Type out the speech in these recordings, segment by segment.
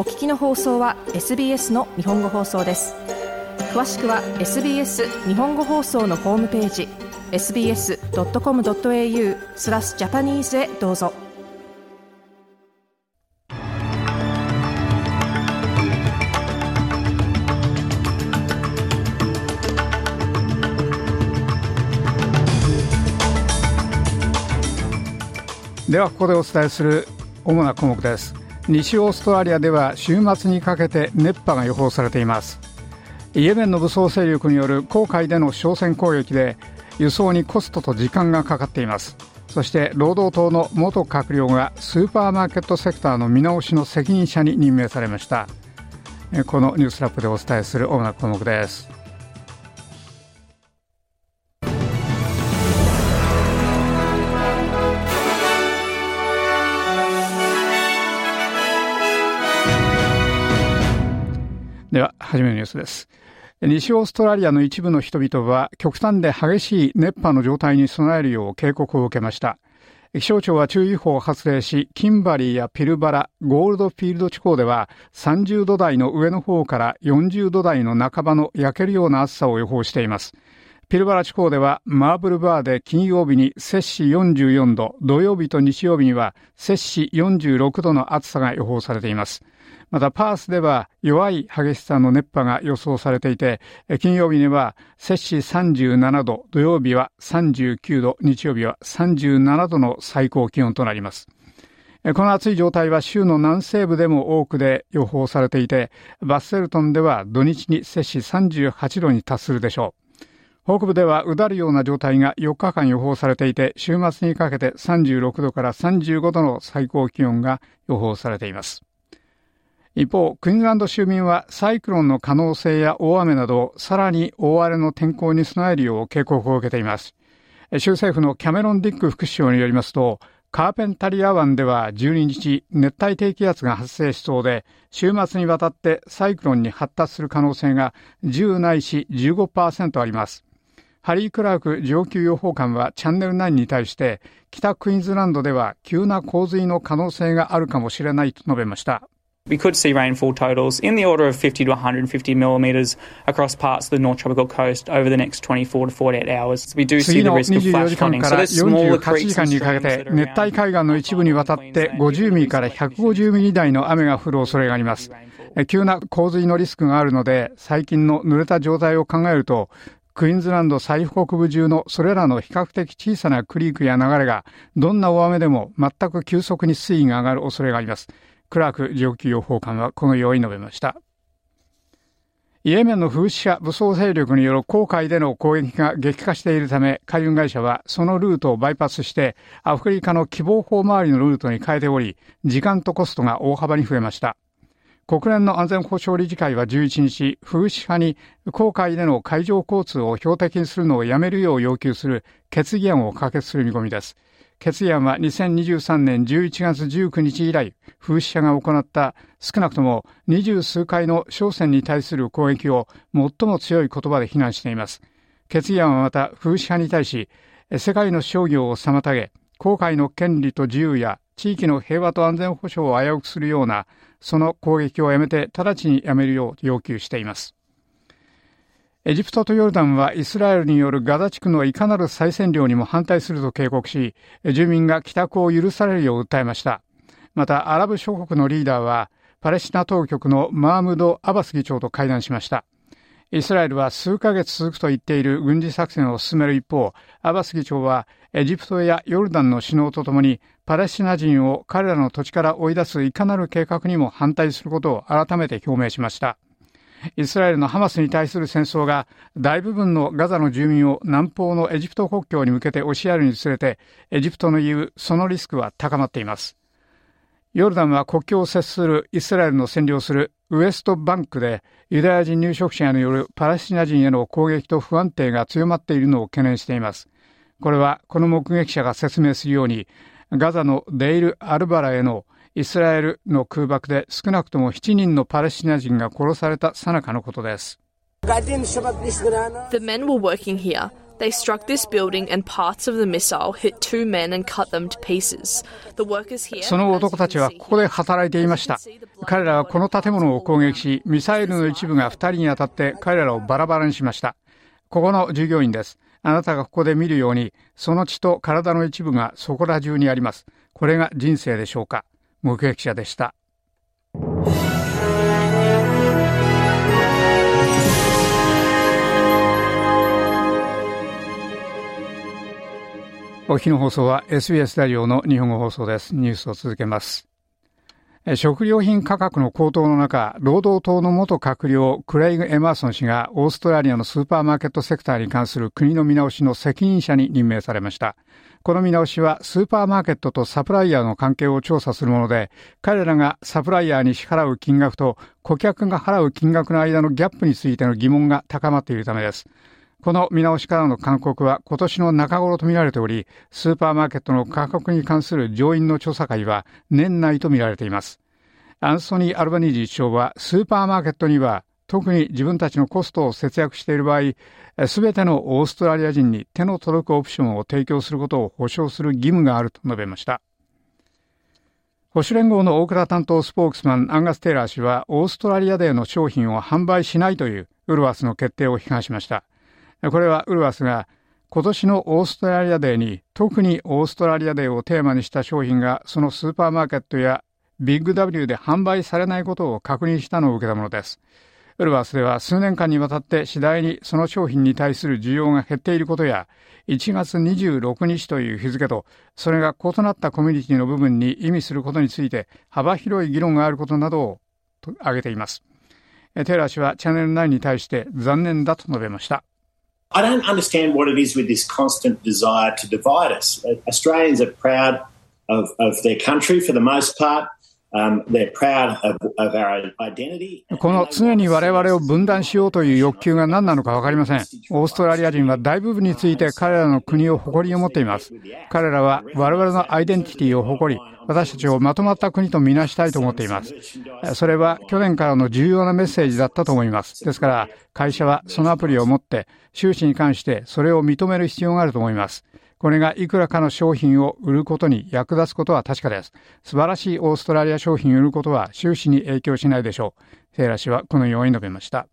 お聞きの放送は SBS の日本語放送です。詳しくは SBS 日本語放送のホームページ sbs.com.au スラスジャパニーズへどうぞ。ではここでお伝えする主な項目です。西オーストラリアでは週末にかけて熱波が予報されています。イエメンの武装勢力による航海での商船攻撃で輸送にコストと時間がかかっています。そして労働党の元閣僚がスーパーマーケットセクターの見直しの責任者に任命されました。このニュースラップでお伝えする主な項目です。では、初めのニュースです。西オーストラリアの一部の人々は極端で激しい熱波の状態に備えるよう警告を受けました。気象庁は注意報を発令し、キンバリーやピルバラ、ゴールドフィールド地方では30度台の上の方から40度台の半ばの焼けるような暑さを予報しています。ピルバラ地方ではマーブルバーで金曜日に摂氏44度、土曜日と日曜日には摂氏46度の暑さが予報されています。またパースでは弱い激しさの熱波が予想されていて、金曜日には摂氏37度、土曜日は39度、日曜日は37度の最高気温となります。この暑い状態は州の南西部でも多くで予報されていて、バッセルトンでは土日に摂氏38度に達するでしょう。北部ではうだるような状態が4日間予報されていて、週末にかけて36度から35度の最高気温が予報されています。一方、クイーンズランド州民はサイクロンの可能性や大雨など、さらに大荒れの天候に備えるよう警告を受けています。州政府のキャメロン・ディック副首相によりますと、カーペンタリア湾では12日、熱帯低気圧が発生しそうで、週末にわたってサイクロンに発達する可能性が10ないし15%あります。ハリー・クラーク上級予報官はチャンネル9に対して、北クイーンズランドでは急な洪水の可能性があるかもしれないと述べました。We could see rainfall totals in the order of 50 to 150 millimetres across parts of the North Tropical Coast over the next 24 to 48 hours. We do see the risk of flash flooding. So there's smaller creeks and streams that are 熱帯海岸の一部にわたって50ミリから150ミリ台の雨が降る恐れがあります。急な洪水のリスクがあるので、最近の濡れた状態を考えると、クイーンズランド最北部中のそれらの比較的小さなクリークや流れが、どんな大雨でも全く急速に水位が上がる恐れがあります。クラーク上級予報官はこのように述べました。イエメンの風刺者武装勢力による航海での攻撃が激化しているため、海運会社はそのルートをバイパスして、アフリカの希望法周りのルートに変えており、時間とコストが大幅に増えました。国連の安全保障理事会は11日、風刺派に航海での海上交通を標的にするのをやめるよう要求する決議案を可決する見込みです。決議案は2023年11月19日以来、風刺者が行った少なくとも二十数回の商船に対する攻撃を最も強い言葉で非難しています。決議案はまた風刺派に対し、世界の商業を妨げ、航海の権利と自由や地域の平和と安全保障を危うくするような、その攻撃をやめて直ちにやめるよう要求しています。エジプトとヨルダンはイスラエルによるガザ地区のいかなる再占領にも反対すると警告し、住民が帰宅を許されるよう訴えました。また、アラブ諸国のリーダーは、パレスチナ当局のマームド・アバス議長と会談しました。イスラエルは数ヶ月続くと言っている軍事作戦を進める一方、アバス議長はエジプトやヨルダンの首脳とともにパレスチナ人を彼らの土地から追い出すいかなる計画にも反対することを改めて表明しました。イスラエルのハマスに対する戦争が大部分のガザの住民を南方のエジプト国境に向けて押しやるにつれてエジプトの言うそのリスクは高まっています。ヨルダンは国境を接するイスラエルの占領するウエストバンクでユダヤ人入植者によるパレスチナ人への攻撃と不安定が強まっているのを懸念しています。これはこの目撃者が説明するようにガザのデイル・アルバラへのイスラエルの空爆で少なくとも7人のパレスチナ人が殺された最中のことです。The men were working here. They struck this building and parts of the missile hit two men and cut them to pieces. The workers here その男たちはここで働いていました。彼らはこの建物を攻撃し、ミサイルの一部が2人に当たって彼らをバラバラにしました。ここの従業員です。あなたがここで見るように、その血と体の一部がそこら中にあります。これが人生でしょうか。目撃者でした。お日の放送は SBS ラジオの日本語放送です。ニュースを続けます。食料品価格の高騰の中、労働党の元閣僚クレイグ・エマーソン氏がオーストラリアのスーパーマーケットセクターに関する国の見直しの責任者に任命されました。この見直しはスーパーマーケットとサプライヤーの関係を調査するもので、彼らがサプライヤーに支払う金額と顧客が払う金額の間のギャップについての疑問が高まっているためです。この見直しからの勧告は今年の中頃とみられており、スーパーマーケットの価格に関する上院の調査会は年内とみられています。アンソニー・アルバニージー首相は、スーパーマーケットには特に自分たちのコストを節約している場合、すべてのオーストラリア人に手の届くオプションを提供することを保証する義務があると述べました。保守連合の大蔵担当スポークスマンアンガス・テイラー氏はオーストラリアデーの商品を販売しないというウルワスの決定を批判しました。これはウルワスが今年のオーストラリアデーに特にオーストラリアデーをテーマにした商品がそのスーパーマーケットやビッグ W で販売されないことを確認したのを受けたものです。ウルワスでは数年間にわたって次第にその商品に対する需要が減っていることや1月26日という日付とそれが異なったコミュニティの部分に意味することについて幅広い議論があることなどを挙げています。テイラー氏はチャンネル9に対して残念だと述べました。I don't understand what it is with this constant desire to divide us. Australians are proud of, of their country for the most part. この常に我々を分断しようという欲求が何なのか分かりません。オーストラリア人は大部分について彼らの国を誇りを持っています。彼らは我々のアイデンティティを誇り、私たちをまとまった国とみなしたいと思っています。それは去年からの重要なメッセージだったと思います。ですから、会社はそのアプリを持って、収支に関してそれを認める必要があると思います。これがいくらかの商品を売ることに役立つことは確かです。素晴らしいオーストラリア商品を売ることは収支に影響しないでしょう。セイラ氏はこのように述べました。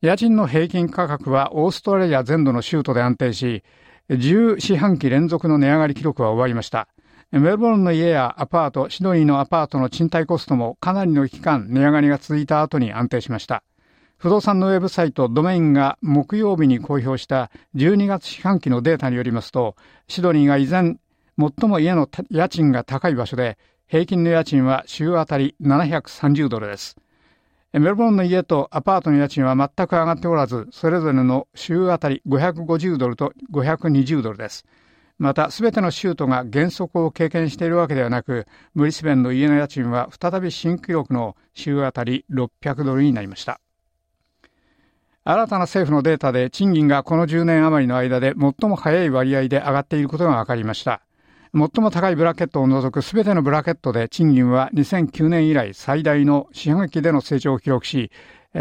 家賃の平均価格はオーストラリア全土の州都で安定し、10四半期連続の値上がり記録は終わりました。メルボルンの家やアパート、シドニーのアパートの賃貸コストもかなりの期間値上がりが続いた後に安定しました。不動産のウェブサイトドメインが木曜日に公表した12月四半期のデータによりますと、シドニーが依然最も家の家賃が高い場所で、平均の家賃は週あたり730ドルです。メルボルンの家とアパートの家賃は全く上がっておらず、それぞれの週あたり550ドルと520ドルです。また、すべての州都が減速を経験しているわけではなく、ブリスベンの家の家賃は再び新記録の週あたり600ドルになりました。新たな政府のデータで賃金がこの10年余りの間で最も早い割合で上がっていることが分かりました。最も高いブラケットを除く全てのブラケットで賃金は2009年以来最大の四半期での成長を記録し、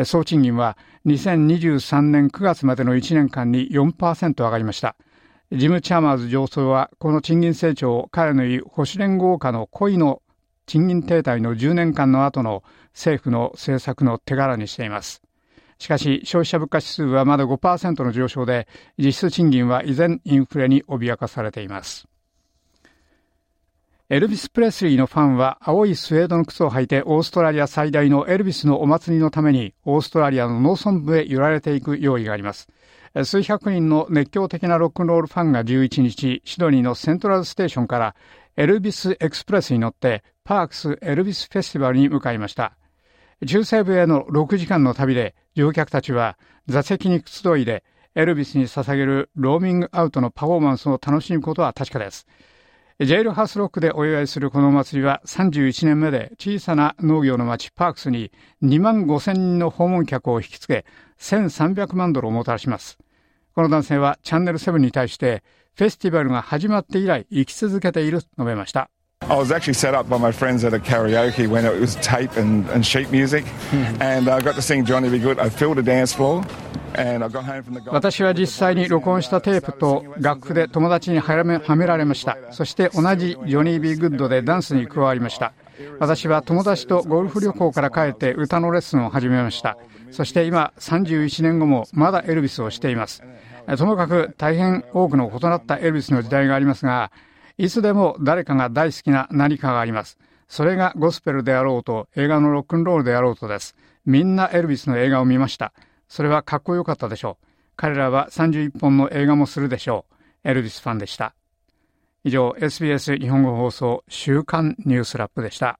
総賃金は2023年9月までの1年間に4%上がりました。ジム・チャーマーズ上層はこの賃金成長を彼の言う保守連合下の恋の賃金停滞の10年間の後の政府の政策の手柄にしています。しかし、消費者物価指数はまだ5%の上昇で、実質賃金は依然インフレに脅かされています。エルビス・プレスリーのファンは青いスウェードの靴を履いてオーストラリア最大のエルビスのお祭りのためにオーストラリアの農村部へ揺られていく用意があります。数百人の熱狂的なロックンロールファンが11日、シドニーのセントラルステーションからエルビスエクスプレスに乗ってパークスエルビスフェスティバルに向かいました。中西部への6時間の旅で乗客たちは座席にくつろいでエルビスに捧げるローミングアウトのパフォーマンスを楽しむことは確かです。ジェイルハウスロックでお祝いするこの祭りは31年目で小さな農業の町パークスに2万5千人の訪問客を引きつけ1300万ドルをもたらします。この男性はチャンネル7に対してフェスティバルが始まって以来生き続けていると述べました。I was actually set up by my friends at a karaoke when it was tape and, and sheet music, and I got to sing Johnny B. Goode. I filled a dance floor. 私は実際に録音したテープと楽譜で友達にはめられましたそして同じジョニー・ビー・グッドでダンスに加わりました私は友達とゴルフ旅行から帰って歌のレッスンを始めましたそして今31年後もまだエルビスをしていますともかく大変多くの異なったエルビスの時代がありますがいつでも誰かが大好きな何かがあります。それがゴスペルであろうと映画のロックンロールであろうとです。みんなエルビスの映画を見ました。それはかっこよかったでしょう。彼らは31本の映画もするでしょう。エルビスファンでした。以上 SBS 日本語放送週刊ニュースラップでした。